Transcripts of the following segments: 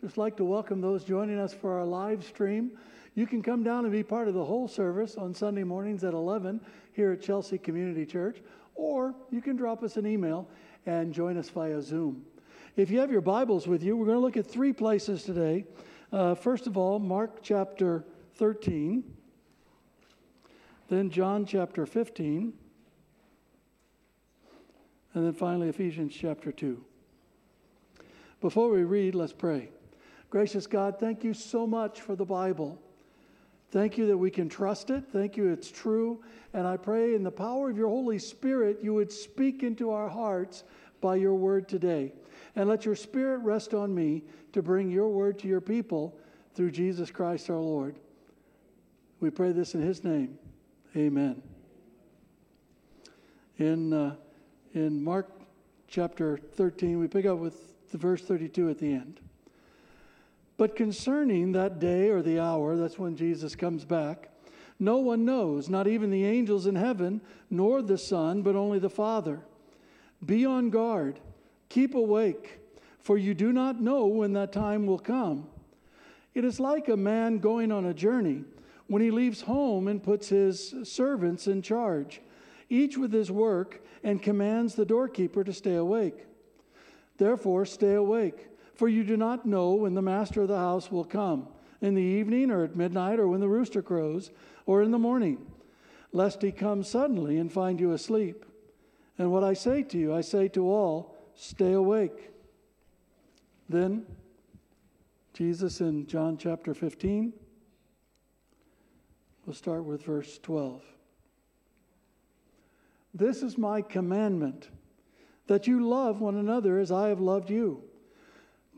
Just like to welcome those joining us for our live stream. You can come down and be part of the whole service on Sunday mornings at 11 here at Chelsea Community Church, or you can drop us an email and join us via Zoom. If you have your Bibles with you, we're going to look at three places today. Uh, first of all, Mark chapter 13, then John chapter 15, and then finally Ephesians chapter 2. Before we read, let's pray. Gracious God, thank you so much for the Bible. Thank you that we can trust it. Thank you it's true. And I pray in the power of your Holy Spirit, you would speak into our hearts by your word today. And let your spirit rest on me to bring your word to your people through Jesus Christ our Lord. We pray this in his name. Amen. In, uh, in Mark chapter 13, we pick up with the verse 32 at the end. But concerning that day or the hour, that's when Jesus comes back, no one knows, not even the angels in heaven, nor the Son, but only the Father. Be on guard, keep awake, for you do not know when that time will come. It is like a man going on a journey when he leaves home and puts his servants in charge, each with his work, and commands the doorkeeper to stay awake. Therefore, stay awake, for you do not know when the master of the house will come in the evening, or at midnight, or when the rooster crows, or in the morning, lest he come suddenly and find you asleep. And what I say to you, I say to all, stay awake. Then, Jesus in John chapter 15, we'll start with verse 12. This is my commandment that you love one another as I have loved you.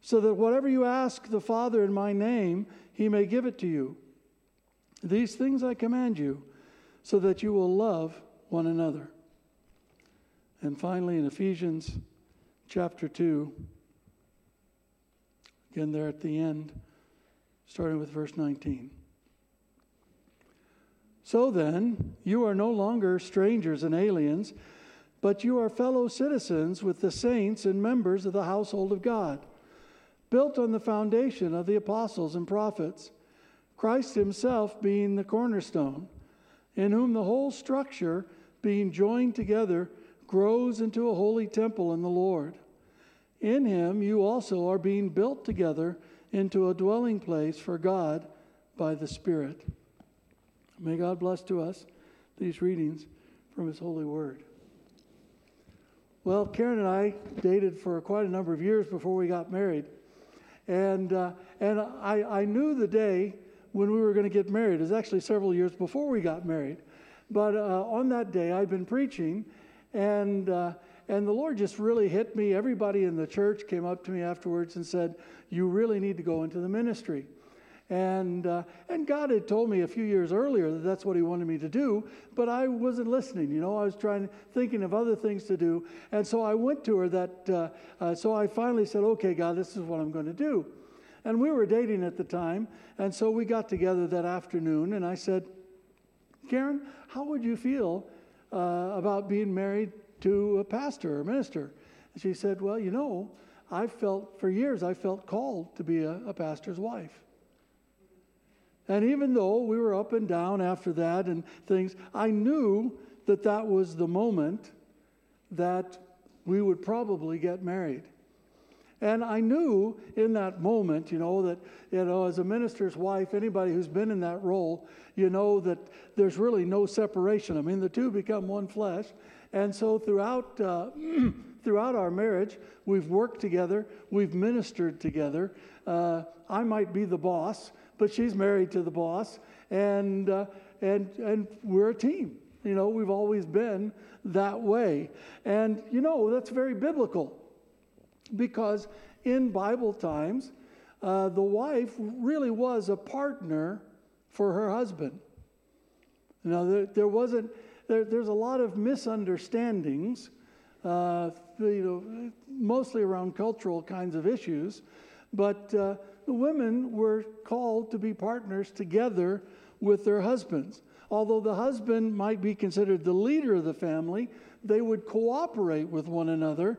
so that whatever you ask the Father in my name, he may give it to you. These things I command you, so that you will love one another. And finally, in Ephesians chapter 2, again there at the end, starting with verse 19. So then, you are no longer strangers and aliens, but you are fellow citizens with the saints and members of the household of God, built on the foundation of the apostles and prophets, Christ Himself being the cornerstone, in whom the whole structure, being joined together, grows into a holy temple in the Lord. In Him you also are being built together into a dwelling place for God by the Spirit. May God bless to us these readings from His holy word. Well, Karen and I dated for quite a number of years before we got married. And, uh, and I, I knew the day when we were going to get married. It was actually several years before we got married. But uh, on that day, I'd been preaching, and, uh, and the Lord just really hit me. Everybody in the church came up to me afterwards and said, You really need to go into the ministry. And, uh, and God had told me a few years earlier that that's what He wanted me to do, but I wasn't listening. You know, I was trying, thinking of other things to do. And so I went to her that, uh, uh, so I finally said, okay, God, this is what I'm going to do. And we were dating at the time. And so we got together that afternoon, and I said, Karen, how would you feel uh, about being married to a pastor or minister? And she said, Well, you know, I felt, for years, I felt called to be a, a pastor's wife. And even though we were up and down after that and things, I knew that that was the moment that we would probably get married. And I knew in that moment, you know, that, you know, as a minister's wife, anybody who's been in that role, you know that there's really no separation. I mean, the two become one flesh. And so throughout, uh, throughout our marriage, we've worked together, we've ministered together. Uh, I might be the boss, but she's married to the boss, and, uh, and, and we're a team. You know, we've always been that way. And, you know, that's very biblical because in Bible times, uh, the wife really was a partner for her husband. You know, there, there wasn't, there, there's a lot of misunderstandings, uh, you know, mostly around cultural kinds of issues, but uh, the women were called to be partners together with their husbands. Although the husband might be considered the leader of the family, they would cooperate with one another,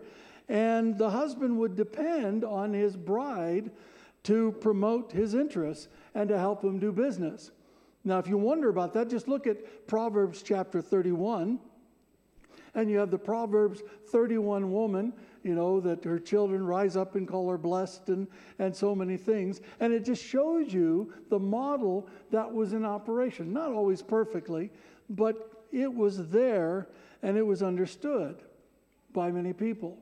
and the husband would depend on his bride to promote his interests and to help him do business. Now, if you wonder about that, just look at Proverbs chapter 31. And you have the Proverbs 31 woman, you know, that her children rise up and call her blessed and, and so many things. And it just shows you the model that was in operation. Not always perfectly, but it was there and it was understood by many people.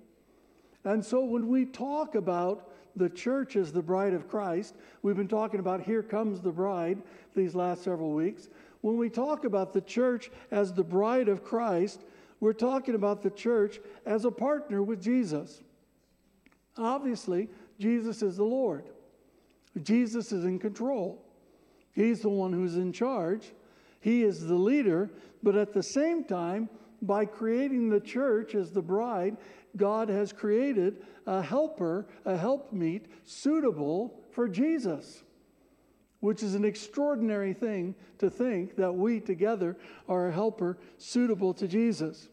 And so when we talk about the church as the bride of Christ, we've been talking about here comes the bride these last several weeks. When we talk about the church as the bride of Christ, we're talking about the church as a partner with Jesus. Obviously, Jesus is the Lord. Jesus is in control. He's the one who's in charge. He is the leader, but at the same time, by creating the church as the bride, God has created a helper, a helpmeet suitable for Jesus, which is an extraordinary thing to think that we together are a helper suitable to Jesus.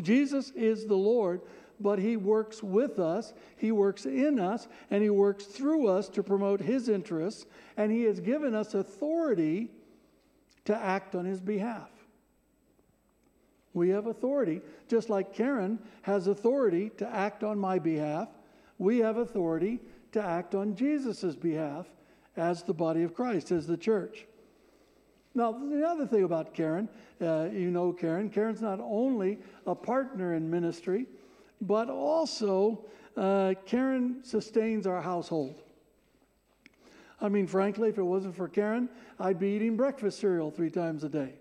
Jesus is the Lord, but He works with us, He works in us, and He works through us to promote His interests, and He has given us authority to act on His behalf. We have authority. Just like Karen has authority to act on my behalf, we have authority to act on Jesus' behalf as the body of Christ, as the church. Now, the other thing about Karen, uh, you know Karen, Karen's not only a partner in ministry, but also uh, Karen sustains our household. I mean, frankly, if it wasn't for Karen, I'd be eating breakfast cereal three times a day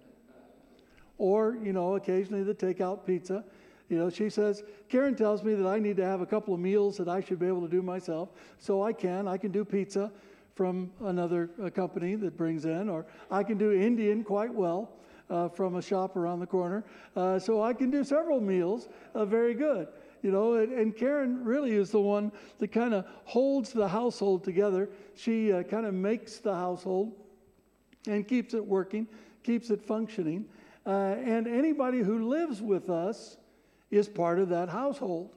or, you know, occasionally the takeout pizza. You know, she says, Karen tells me that I need to have a couple of meals that I should be able to do myself. So I can. I can do pizza from another uh, company that brings in, or I can do Indian quite well uh, from a shop around the corner. Uh, so I can do several meals uh, very good. You know, and, and, Karen really is the one that kind of holds the household together. She uh, kind of makes the household and keeps it working, keeps it functioning. Uh, and anybody who lives with us is part of that household.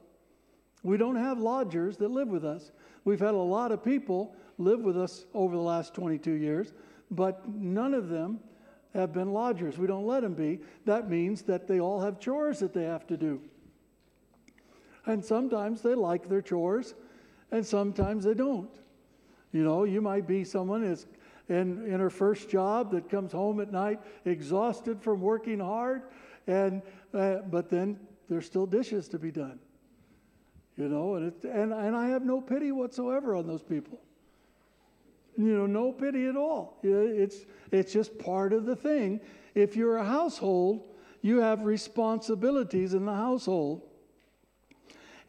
We don't have lodgers that live with us. We've had a lot of people live with us over the last 22 years, but none of them have been lodgers. We don't let them be. That means that they all have chores that they have to do. And sometimes they like their chores, and sometimes they don't. You know, you might be someone that's in, in her first job that comes home at night exhausted from working hard, and, uh, but then there's still dishes to be done. You know, and, it, and, and I have no pity whatsoever on those people. You know, no pity at all. It's, it's just part of the thing. If you're a household, you have responsibilities in the household.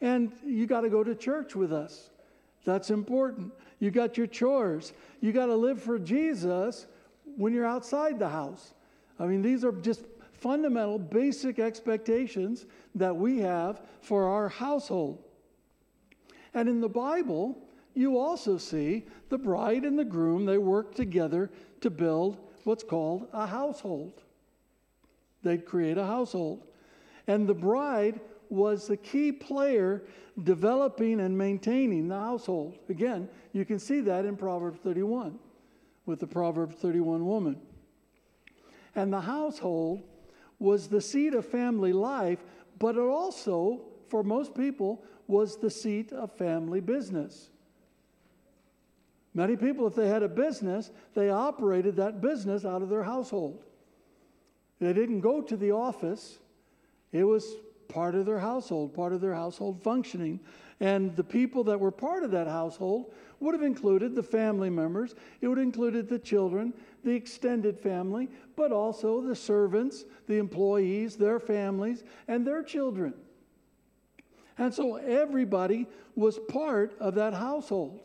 And you got to go to church with us. That's important. You got your chores. You got to live for Jesus when you're outside the house. I mean, these are just fundamental, basic expectations that we have for our household. And in the Bible, you also see the bride and the groom, they work together to build what's called a household. They'd create a household. And the bride was the key player developing and maintaining the household. Again, you can see that in Proverbs 31 with the Proverbs 31 woman. And the household was the seat of family life, but it also, for most people, was the seat of family business. Many people, if they had a business, they operated that business out of their household. They didn't go to the office, it was part of their household, part of their household functioning. And the people that were part of that household would have included the family members, it would have included the children, the extended family, but also the servants, the employees, their families, and their children. And so everybody was part of that household.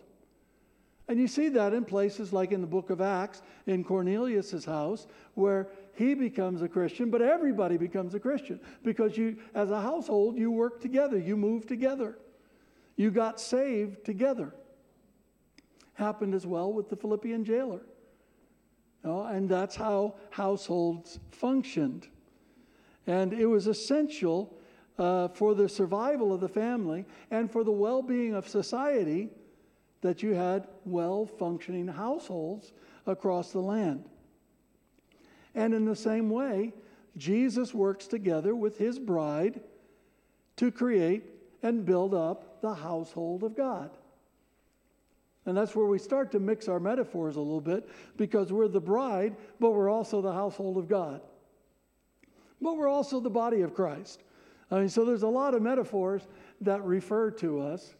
And you see that in places like in the book of Acts, in Cornelius' house, where he becomes a Christian, but everybody becomes a Christian because you, as a household, you work together, you move together, you got saved together. Happened as well with the Philippian jailer. And that's how households functioned. And it was essential uh, for the survival of the family and for the well being of society that you had well functioning households across the land. And in the same way, Jesus works together with his bride to create and build up the household of God. And that's where we start to mix our metaphors a little bit because we're the bride, but we're also the household of God. But we're also the body of Christ. I mean, so there's a lot of metaphors that refer to us.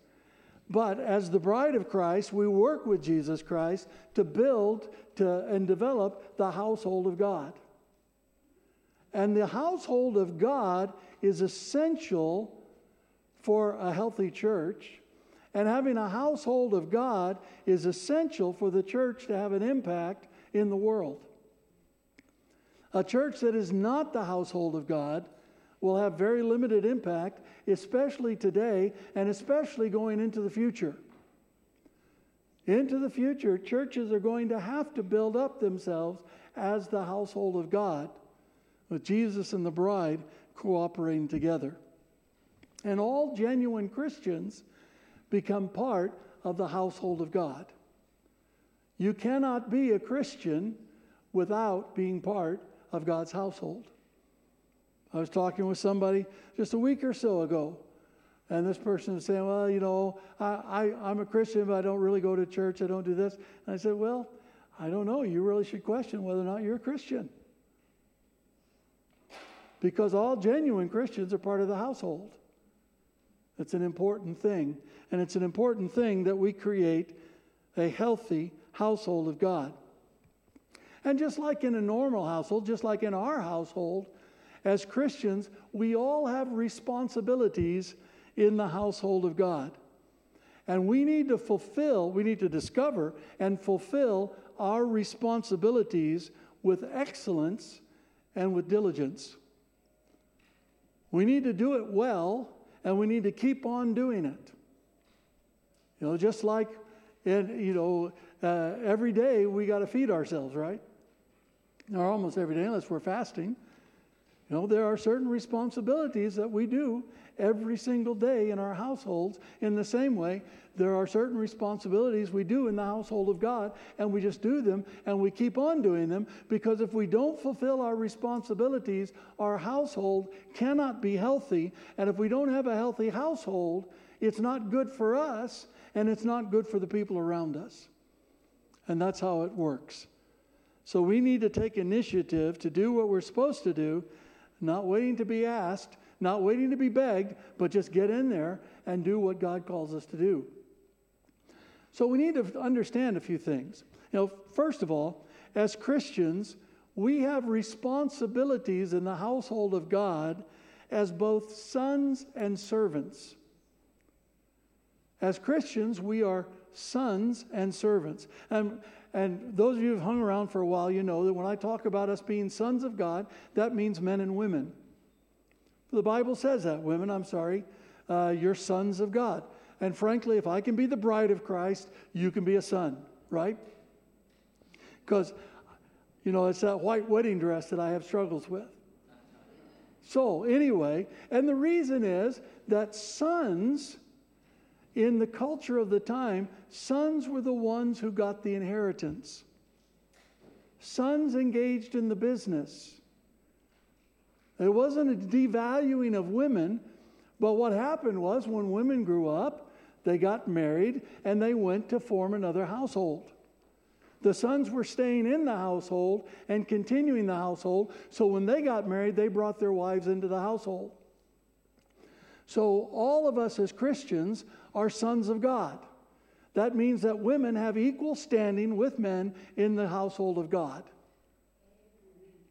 But as the bride of Christ, we work with Jesus Christ to build to, and develop the household of God. And the household of God is essential for a healthy church. And having a household of God is essential for the church to have an impact in the world. A church that is not the household of God will have very limited impact, especially today and especially going into the future. Into the future, churches are going to have to build up themselves as the household of God, with Jesus and the bride cooperating together. And all genuine Christians become part of the household of God. You cannot be a Christian without being part of God's household. I was talking with somebody just a week or so ago, and this person was saying, Well, you know, I, I, am a Christian, but I don't really go to church. I don't do this. And I said, Well, I don't know. You really should question whether or not you're a Christian. Because all genuine Christians are part of the household. It's an important thing. And it's an important thing that we create a healthy household of God. And just like in a normal household, just like in our household, as Christians, we all have responsibilities in the household of God. And we need to fulfill, we need to discover and fulfill our responsibilities with excellence and with diligence. We need to do it well, and we need to keep on doing it. You know, just like, in, you know, uh, every day we got to feed ourselves, right? Or almost every day, unless we're fasting. You know, there are certain responsibilities that we do every single day in our households. In the same way, there are certain responsibilities we do in the household of God, and we just do them and we keep on doing them because if we don't fulfill our responsibilities, our household cannot be healthy. And if we don't have a healthy household, it's not good for us and it's not good for the people around us. And that's how it works. So we need to take initiative to do what we're supposed to do not waiting to be asked, not waiting to be begged, but just get in there and do what God calls us to do. So we need to understand a few things. You know, first of all, as Christians, we have responsibilities in the household of God as both sons and servants. As Christians, we are sons and servants. And and those of you who've hung around for a while, you know that when I talk about us being sons of God, that means men and women. The Bible says that. Women, I'm sorry, uh, you're sons of God. And frankly, if I can be the bride of Christ, you can be a son, right? Because, you know, it's that white wedding dress that I have struggles with. So, anyway, and the reason is that sons in the culture of the time, sons were the ones who got the inheritance. Sons engaged in the business. It wasn't a devaluing of women, but what happened was when women grew up, they got married and they went to form another household. The sons were staying in the household and continuing the household, so when they got married, they brought their wives into the household. So, all of us as Christians are sons of God. That means that women have equal standing with men in the household of God.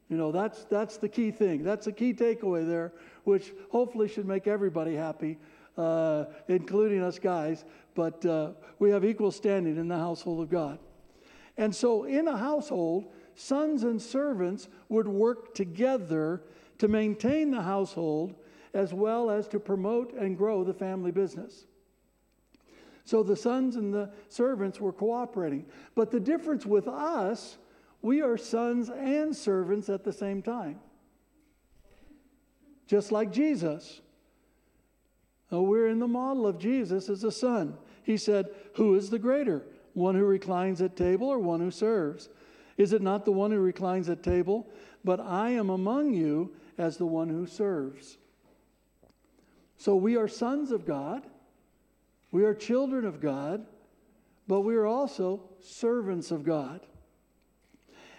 You know, that's, that's the key thing. That's the key takeaway there, which hopefully should make everybody happy uh, including us guys, but uh, we have equal standing in the household of God. And so, in a household, sons and servants would work together to maintain the household as well as to promote and grow the family business. So the sons and the servants were cooperating. But the difference with us, we are sons and servants at the same time. Just like Jesus. We're in the model of Jesus as a son. He said, Who is the greater? One who reclines at table or one who serves? Is it not the one who reclines at table? But I am among you as the one who serves. So we are sons of God, we are children of God, but we are also servants of God.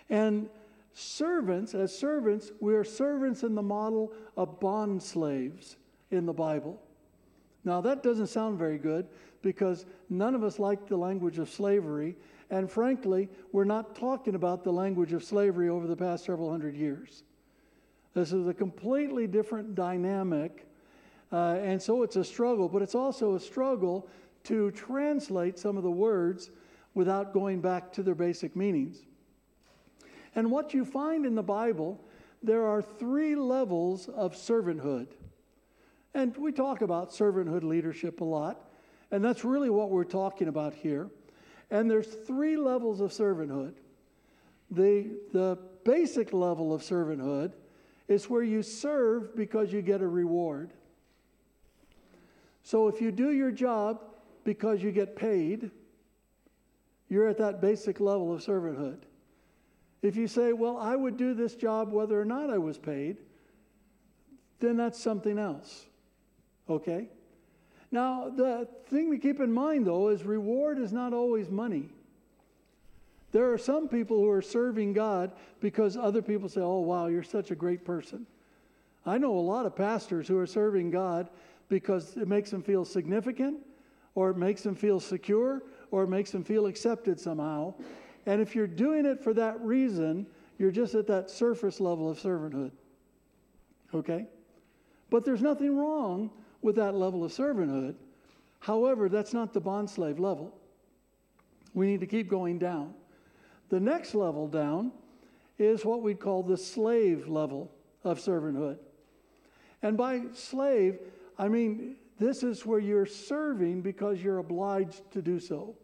And servants, as servants, we are servants in the model of bond slaves in the Bible. Now, that doesn't sound very good because none of us like the language of slavery. And frankly, we're not talking about the language of slavery over the past several hundred years. This is a completely different dynamic. Uh, and so it's a struggle, but it's also a struggle to translate some of the words without going back to their basic meanings. And what you find in the Bible, there are three levels of servanthood. And we talk about servanthood leadership a lot. And that's really what we're talking about here. And there's three levels of servanthood. The, the basic level of servanthood is where you serve because you get a reward. So if you do your job because you get paid, you're at that basic level of servanthood. If you say, Well, I would do this job whether or not I was paid, then that's something else. Okay? Now, the thing to keep in mind, though, is reward is not always money. There are some people who are serving God because other people say, Oh, wow, you're such a great person. I know a lot of pastors who are serving God because it makes them feel significant, or it makes them feel secure, or it makes them feel accepted somehow. And if you're doing it for that reason, you're just at that surface level of servanthood. Okay? But there's nothing wrong with that level of servanthood. However, that's not the bond slave level. We need to keep going down. The next level down is what we call the slave level of servanthood. And by slave, I mean this is where you're serving because you're obliged to do so.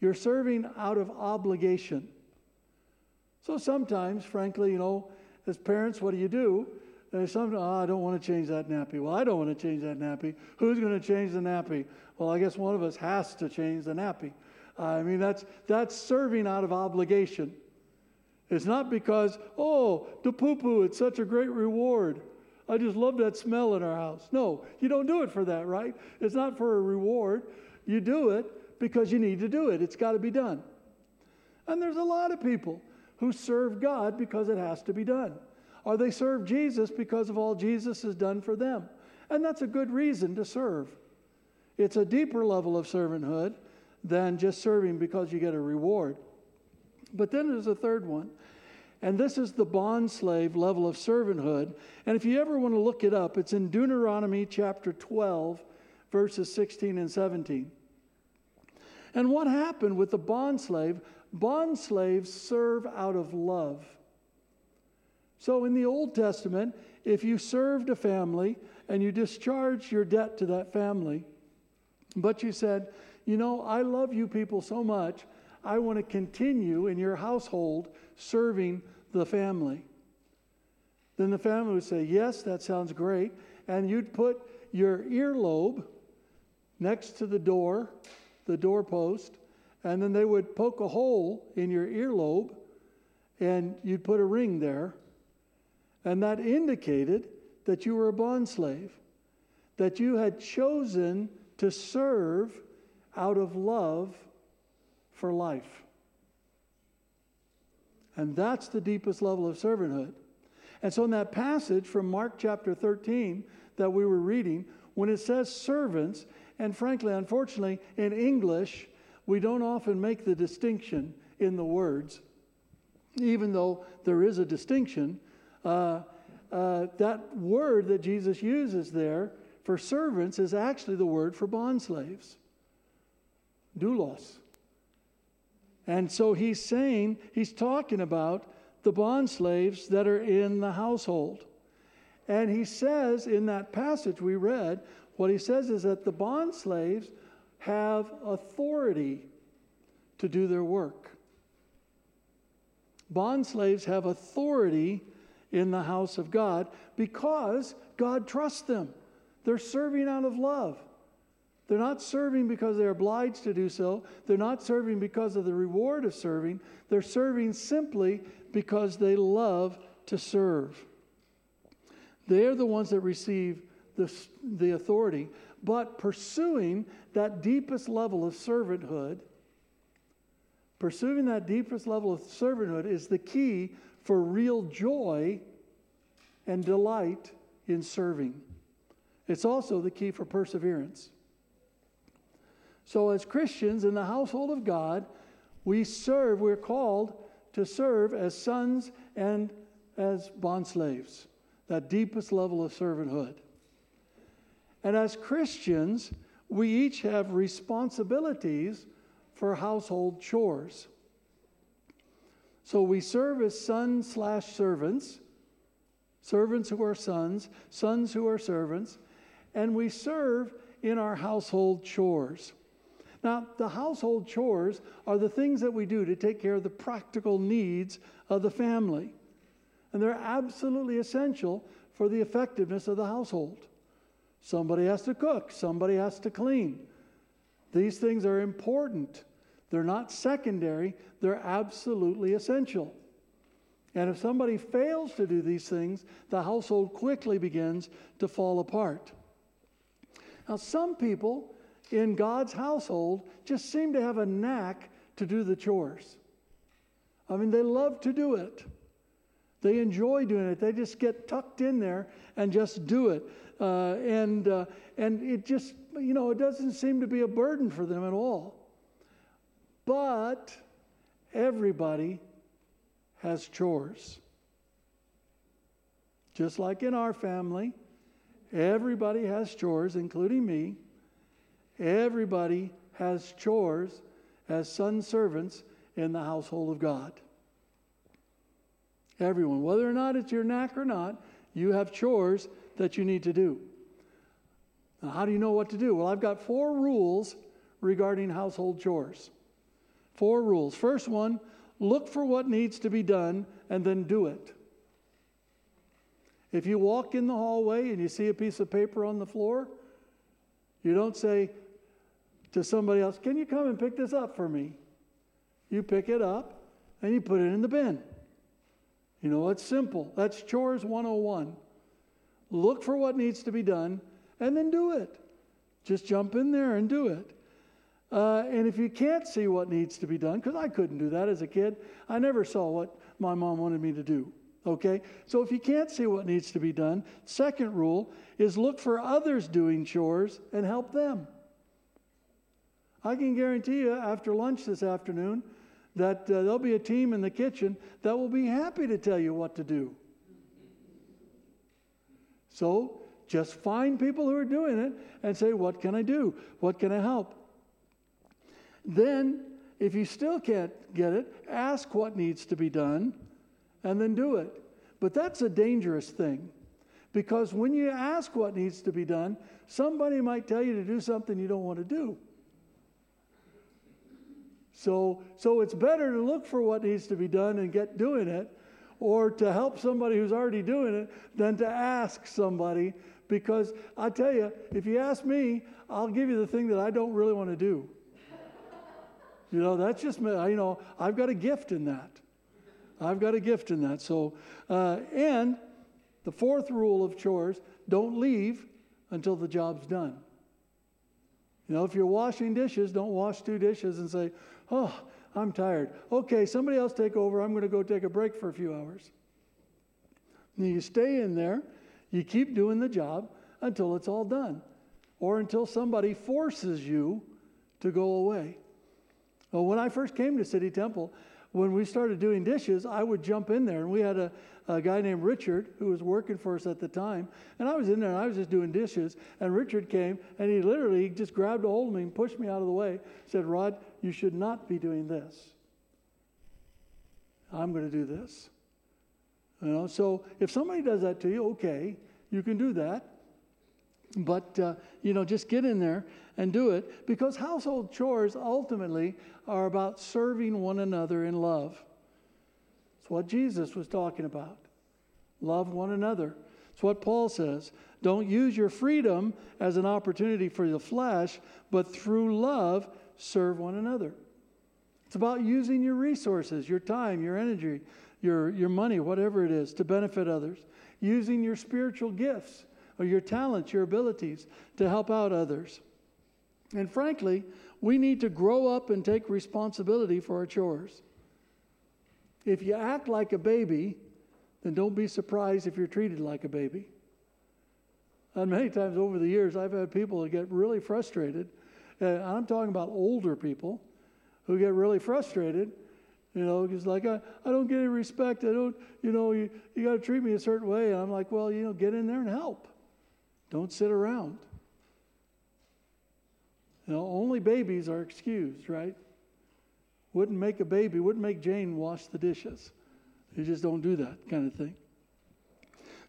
You're serving out of obligation. So sometimes, frankly, you know, as parents, what do you do? There's something, oh, ah, I don't want to change that nappy. Well, I don't want to change that nappy. Who's going to change the nappy? Well, I guess one of us has to change the nappy. I mean, that's, that's serving out of obligation. It's not because, oh, the poo poo, it's such a great reward. I just love that smell in our house. No, you don't do it for that, right? It's not for a reward. You do it because you need to do it. It's got to be done. And there's a lot of people who serve God because it has to be done or they serve Jesus because of all Jesus has done for them. And that's a good reason to serve. It's a deeper level of servanthood than just serving because you get a reward. But then there's a third one. And this is the bond slave level of servanthood. And if you ever want to look it up, it's in Deuteronomy chapter 12, verses 16 and 17. And what happened with the bond slave? Bond slaves serve out of love. So in the Old Testament, if you served a family and you discharged your debt to that family, but you said, you know, I love you people so much, I want to continue in your household serving the family. Then the family would say, Yes, that sounds great. And you'd put your earlobe next to the door, the doorpost, and then they would poke a hole in your earlobe and you'd put a ring there. And that indicated that you were a bond slave, that you had chosen to serve out of love for life. And that's the deepest level of servanthood. And so, in that passage from Mark chapter 13 that we were reading, when it says servants, and frankly, unfortunately, in English, we don't often make the distinction in the words, even though there is a distinction uh, uh, that word that Jesus uses there for servants is actually the word for bond slaves. Doulos. And so he's saying, he's talking about the bond slaves that are in the household. And he says in that passage we read, what he says is that the bond slaves have authority to do their work. Bond slaves have authority in the house of God because God trusts them. They're serving out of love. They're not serving because they're obliged to do so. They're not serving because of the reward of serving. They're serving simply because they love to serve. They're the ones that receive the, the authority. But pursuing that deepest level of servanthood, pursuing that deepest level of servanthood is the key for real joy and delight in serving. It's also the key for perseverance. So, as Christians in the household of God, we serve, we're called to serve as sons and as bond slaves, that deepest level of servanthood. And as Christians, we each have responsibilities for household chores. So we serve as sons slash servants, servants who are sons, sons who are servants, and we serve in our household chores. Now, the household chores are the things that we do to take care of the practical needs of the family. And they're absolutely essential for the effectiveness of the household. Somebody has to cook, somebody has to clean. These things are important. They're not secondary, they're absolutely essential. And if somebody fails to do these things, the household quickly begins to fall apart. Now, some people in God's household just seem to have a knack to do the chores. I mean, they love to do it. They enjoy doing it. They just get tucked in there and just do it. Uh, and, uh, and it just, you know, it doesn't seem to be a burden for them at all. But everybody has chores. Just like in our family, everybody has chores, including me. Everybody has chores as son servants in the household of God. Everyone, whether or not it's your knack or not, you have chores that you need to do. Now, how do you know what to do? Well, I've got four rules regarding household chores. Four rules. First one look for what needs to be done and then do it. If you walk in the hallway and you see a piece of paper on the floor, you don't say, to somebody else, Can you come and pick this up for me? You pick it up and you put it in the bin. You know, it's simple. That's chores 101. Look for what needs to be done and then do it. Just jump in there and do it. Uh, and if you can't see what needs to be done, because I couldn't do that as a kid, I never saw what my mom wanted me to do. Okay? So if you can't see what needs to be done, second rule is look for others doing chores and help them. I can guarantee you after lunch this afternoon that uh, there'll be a team in the kitchen that will be happy to tell you what to do. So just find people who are doing it and say, What can I do? What can I help? Then, if you still can't get it, ask what needs to be done and then do it. But that's a dangerous thing because when you ask what needs to be done, somebody might tell you to do something you don't want to do. So, so it's better to look for what needs to be done and get doing it, or to help somebody who's already doing it, than to ask somebody. Because I tell you, if you ask me, I'll give you the thing that I don't really want to do. You know, that's just me. You know, I've got a gift in that. I've got a gift in that. So, uh, and the fourth rule of chores don't leave until the job's done. You know, if you're washing dishes, don't wash two dishes and say, oh, I'm tired. Okay, somebody else take over. I'm going to go take a break for a few hours. And you stay in there, you keep doing the job until it's all done, or until somebody forces you to go away. Well, when I first came to City Temple, when we started doing dishes, I would jump in there, and we had a, a guy named Richard who was working for us at the time, and I was in there and I was just doing dishes, and Richard came and he literally just grabbed a hold of me and pushed me out of the way, said, "Rod, you should not be doing this. I'm going to do this." You know, so if somebody does that to you, okay, you can do that. But, uh, you know, just get in there and do it because household chores ultimately are about serving one another in love. It's what Jesus was talking about. Love one another. It's what Paul says. Don't use your freedom as an opportunity for the flesh, but through love, serve one another. It's about using your resources, your time, your energy, your, your money, whatever it is, to benefit others. Using your spiritual gifts or your talents, your abilities to help out others. And frankly, we need to grow up and take responsibility for our chores. If you act like a baby, then don't be surprised if you're treated like a baby. And many times over the years, I've had people that get really frustrated. And I'm talking about older people who get really frustrated you know, because like I, I don't get any respect. I don't, you know, you, you got to treat me a certain way. And I'm like, well, you know, get in there and help. Don't sit around. You know, only babies are excused, right? Wouldn't make a baby, wouldn't make Jane wash the dishes. You just don't do that kind of thing.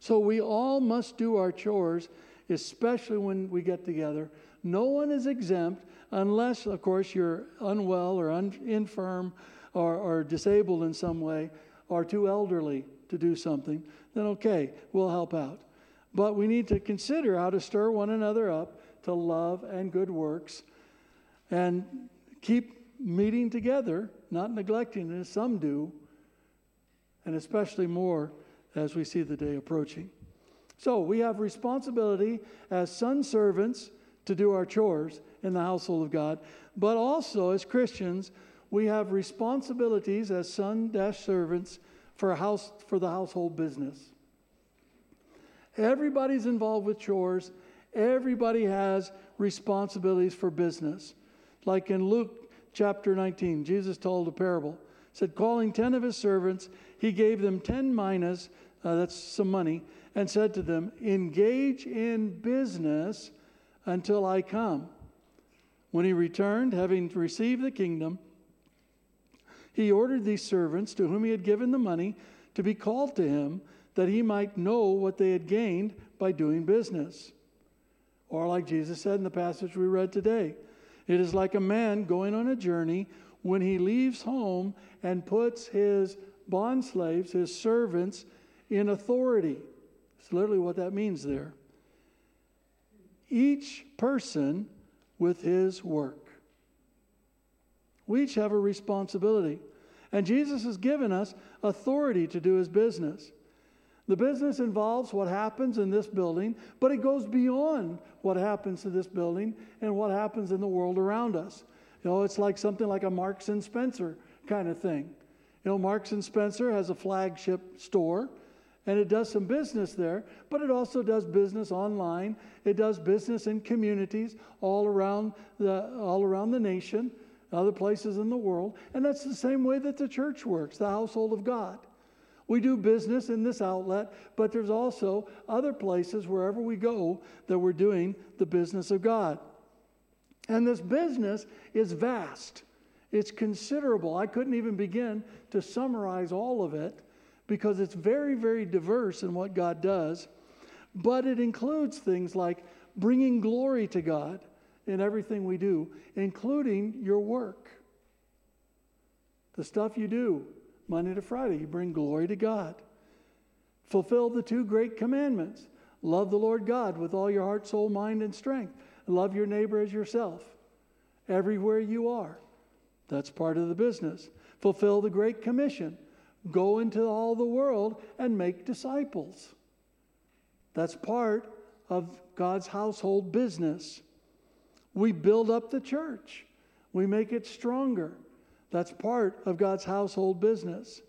So we all must do our chores, especially when we get together. No one is exempt unless, of course, you're unwell or un- infirm or, or disabled in some way or too elderly to do something, then okay, we'll help out. But we need to consider how to stir one another up to love and good works and keep meeting together, not neglecting it as some do, and especially more as we see the day approaching. So we have responsibility as son servants to do our chores in the household of God, but also as Christians we have responsibilities as son servants for, house, for the household business. Everybody's involved with chores. Everybody has responsibilities for business. Like in Luke chapter 19, Jesus told a parable. Said, calling 10 of his servants, he gave them 10 minas, uh, that's some money, and said to them, Engage in business until I come. When he returned, having received the kingdom, he ordered these servants to whom he had given the money to be called to him that he might know what they had gained by doing business. Or, like Jesus said in the passage we read today, it is like a man going on a journey when he leaves home and puts his bond slaves, his servants, in authority. It's literally what that means there. Each person with his work. We each have a responsibility. And Jesus has given us authority to do his business. The business involves what happens in this building, but it goes beyond what happens to this building and what happens in the world around us. You know, it's like something like a Marks and Spencer kind of thing. You know, Marks and Spencer has a flagship store and it does some business there, but it also does business online. It does business in communities all around the all around the nation other places in the world. And that's the same way that the church works, the household of God. We do business in this outlet, but there's also other places wherever we go that we're doing the business of God. And this business is vast, it's considerable. I couldn't even begin to summarize all of it because it's very, very diverse in what God does. But it includes things like bringing glory to God in everything we do, including your work. The stuff you do Monday to Friday, you bring glory to God. Fulfill the two great commandments love the Lord God with all your heart, soul, mind, and strength. Love your neighbor as yourself everywhere you are. That's part of the business. Fulfill the Great Commission go into all the world and make disciples. That's part of God's household business. We build up the church, we make it stronger. That's part of God's household business.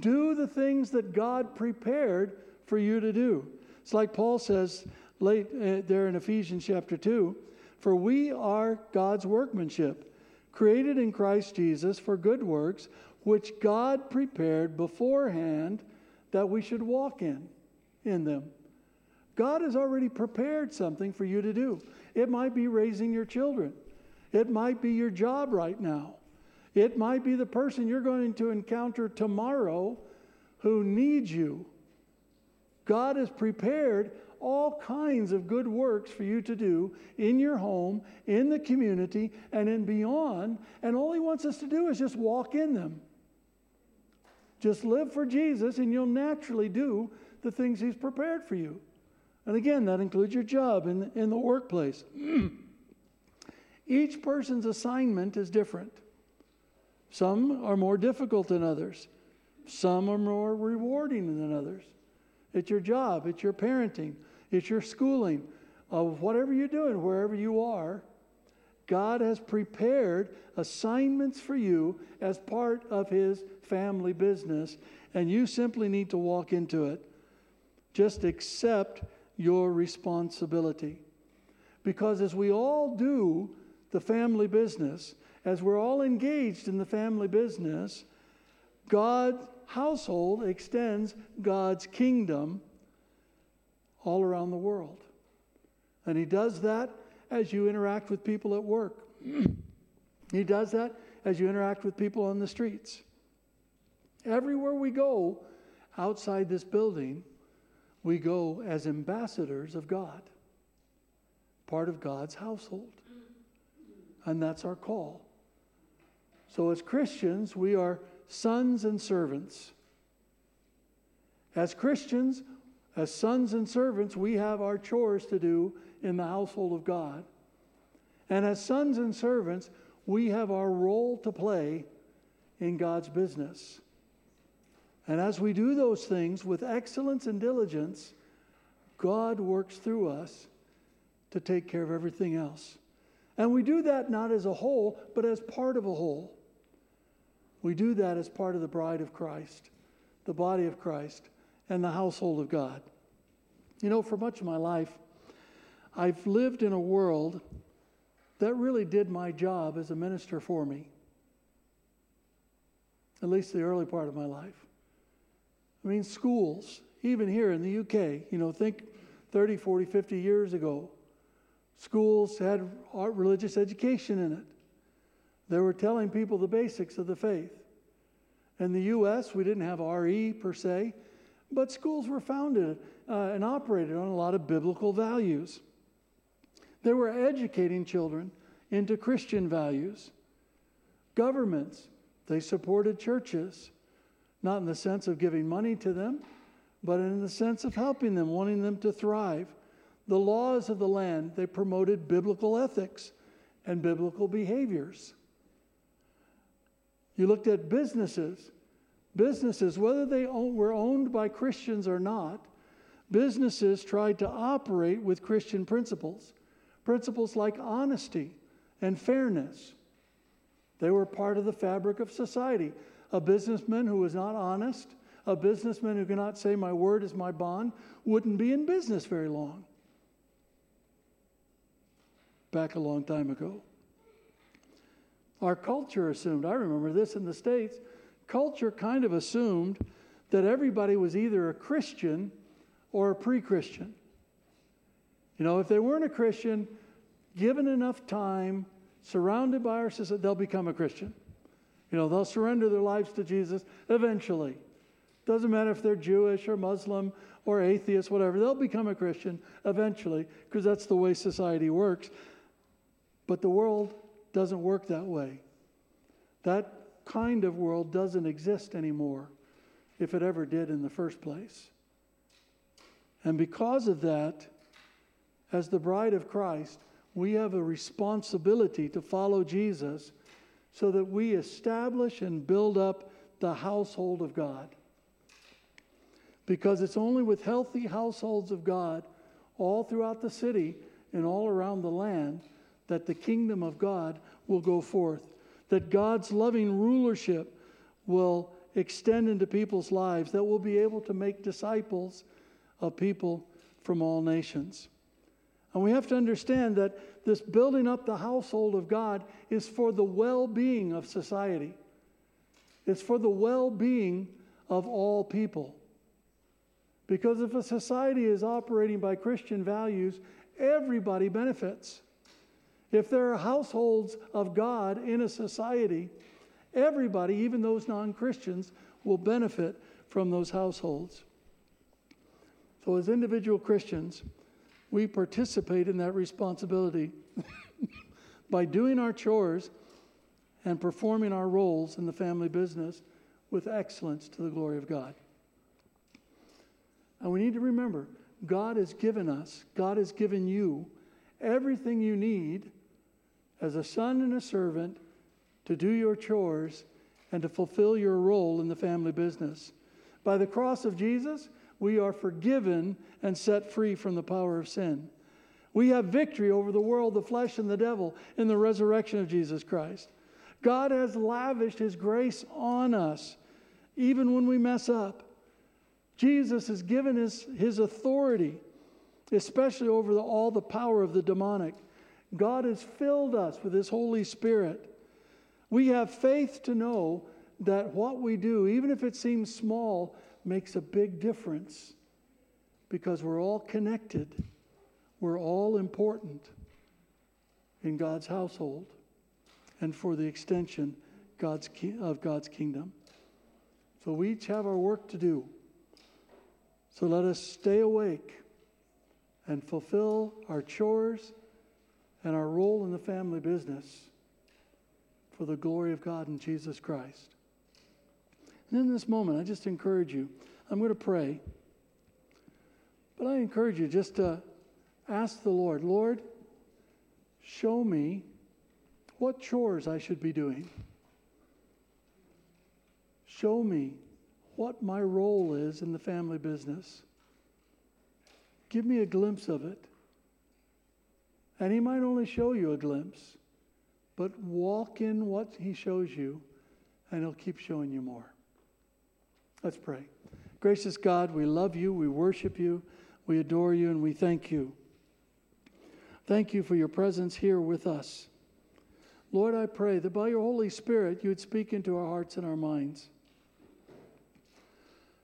Do the things that God prepared for you to do. It's like Paul says late uh, there in Ephesians chapter 2 For we are God's workmanship, created in Christ Jesus for good works, which God prepared beforehand that we should walk in in them. God has already prepared something for you to do. It might be raising your children. It might be your job right now. It might be the person you're going to encounter tomorrow who needs you. God has prepared all kinds of good works for you to do in your home, in the community, and in beyond. And all He wants us to do is just walk in them. Just live for Jesus, and you'll naturally do the things He's prepared for you. And again, that includes your job in, in the workplace. Each person's assignment is different. Some are more difficult than others, some are more rewarding than others. It's your job, it's your parenting, it's your schooling, of whatever you're doing, wherever you are. God has prepared assignments for you as part of His family business, and you simply need to walk into it. Just accept your responsibility. Because as we all do the family business, as we're all engaged in the family business, God's household extends God's kingdom all around the world. And He does that as you interact with people at work. he does that as you interact with people on the streets. Everywhere we go outside this building, we go as ambassadors of God, part of God's household. And that's our call. So, as Christians, we are sons and servants. As Christians, as sons and servants, we have our chores to do in the household of God. And as sons and servants, we have our role to play in God's business. And as we do those things with excellence and diligence, God works through us to take care of everything else. And we do that not as a whole, but as part of a whole. We do that as part of the bride of Christ, the body of Christ, and the household of God. You know, for much of my life, I've lived in a world that really did my job as a minister for me, at least the early part of my life. I mean, schools, even here in the UK, you know, think 30, 40, 50 years ago, schools had religious education in it. They were telling people the basics of the faith. In the U.S., we didn't have RE per se, but schools were founded uh, and operated on a lot of biblical values. They were educating children into Christian values. Governments, they supported churches, not in the sense of giving money to them, but in the sense of helping them, wanting them to thrive. The laws of the land, they promoted biblical ethics and biblical behaviors. You looked at businesses. Businesses, whether they were owned by Christians or not, businesses tried to operate with Christian principles. Principles like honesty and fairness. They were part of the fabric of society. A businessman who was not honest, a businessman who cannot say, My word is my bond, wouldn't be in business very long. Back a long time ago. Our culture assumed, I remember this in the States, culture kind of assumed that everybody was either a Christian or a pre Christian. You know, if they weren't a Christian, given enough time, surrounded by our society, they'll become a Christian. You know, they'll surrender their lives to Jesus eventually. Doesn't matter if they're Jewish or Muslim or atheist, whatever, they'll become a Christian eventually because that's the way society works. But the world doesn't work that way. That kind of world doesn't exist anymore, if it ever did in the first place. And because of that, as the bride of Christ, we have a responsibility to follow Jesus so that we establish and build up the household of God. Because it's only with healthy households of God all throughout the city and all around the land that the kingdom of God will go forth, that God's loving rulership will extend into people's lives, that we'll be able to make disciples of people from all nations. And we have to understand that this building up the household of God is for the well being of society. It's for the well being of all people. Because if a society is operating by Christian values, everybody benefits. If there are households of God in a society, everybody, even those non Christians, will benefit from those households. So, as individual Christians, we participate in that responsibility by doing our chores and performing our roles in the family business with excellence to the glory of God. And we need to remember God has given us, God has given you everything you need as a son and a servant to do your chores and to fulfill your role in the family business. By the cross of Jesus, we are forgiven and set free from the power of sin. We have victory over the world, the flesh, and the devil in the resurrection of Jesus Christ. God has lavished His grace on us, even when we mess up. Jesus has given us His authority, especially over the, all the power of the demonic. God has filled us with His Holy Spirit. We have faith to know that what we do, even if it seems small, makes a big difference because we're all connected. We're all important in God's household and for the extension God's of God's kingdom. So we each have our work to do. So let us stay awake and fulfill our chores and our role in the family business for the glory of God in Jesus Christ. And in this moment, I just encourage you, I'm going to pray, but I encourage you just to ask the Lord, Lord, show me what chores I should be doing. Show me what my role is in the family business. Give me a glimpse of it. And He might only show you a glimpse, but walk in what He shows you, and He'll keep showing you more. Let's pray. Gracious God, we love you, we worship you, we adore you, and we thank you. Thank you for your presence here with us. Lord, I pray that by your Holy Spirit you would speak into our hearts and our minds.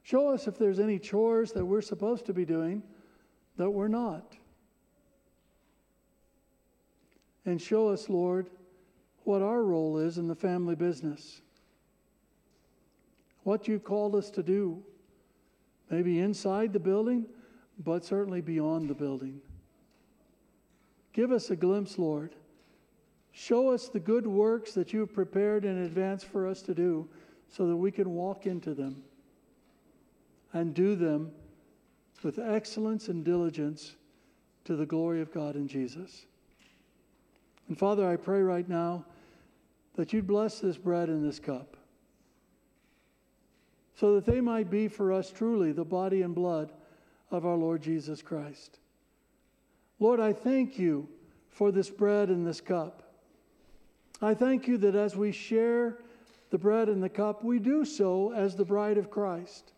Show us if there's any chores that we're supposed to be doing that we're not. And show us, Lord, what our role is in the family business. What you've called us to do, maybe inside the building, but certainly beyond the building. Give us a glimpse, Lord. Show us the good works that you have prepared in advance for us to do so that we can walk into them and do them with excellence and diligence to the glory of God in Jesus. And Father, I pray right now that you'd bless this bread and this cup so that they might be for us truly the body and blood of our Lord Jesus Christ. Lord, I thank you for this bread and this cup. I thank you that as we share the bread and the cup, we do so as the bride of Christ.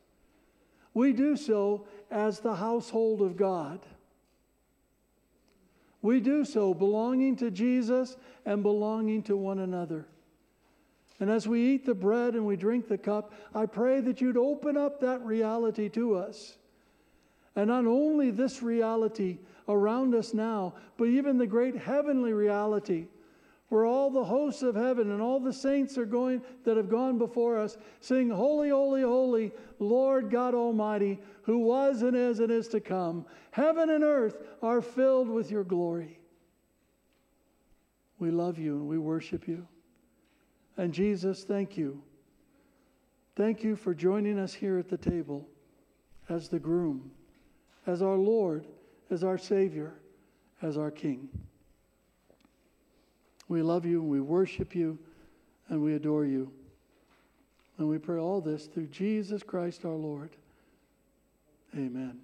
We do so as the household of God. We do so belonging to Jesus and belonging to one another. And as we eat the bread and we drink the cup, I pray that you'd open up that reality to us. And not only this reality around us now, but even the great heavenly reality where all the hosts of heaven and all the saints are going that have gone before us sing holy holy holy lord god almighty who was and is and is to come. Heaven and earth are filled with your glory. We love you and we worship you and jesus thank you thank you for joining us here at the table as the groom as our lord as our savior as our king we love you and we worship you and we adore you. And we pray all this through Jesus Christ our Lord. Amen.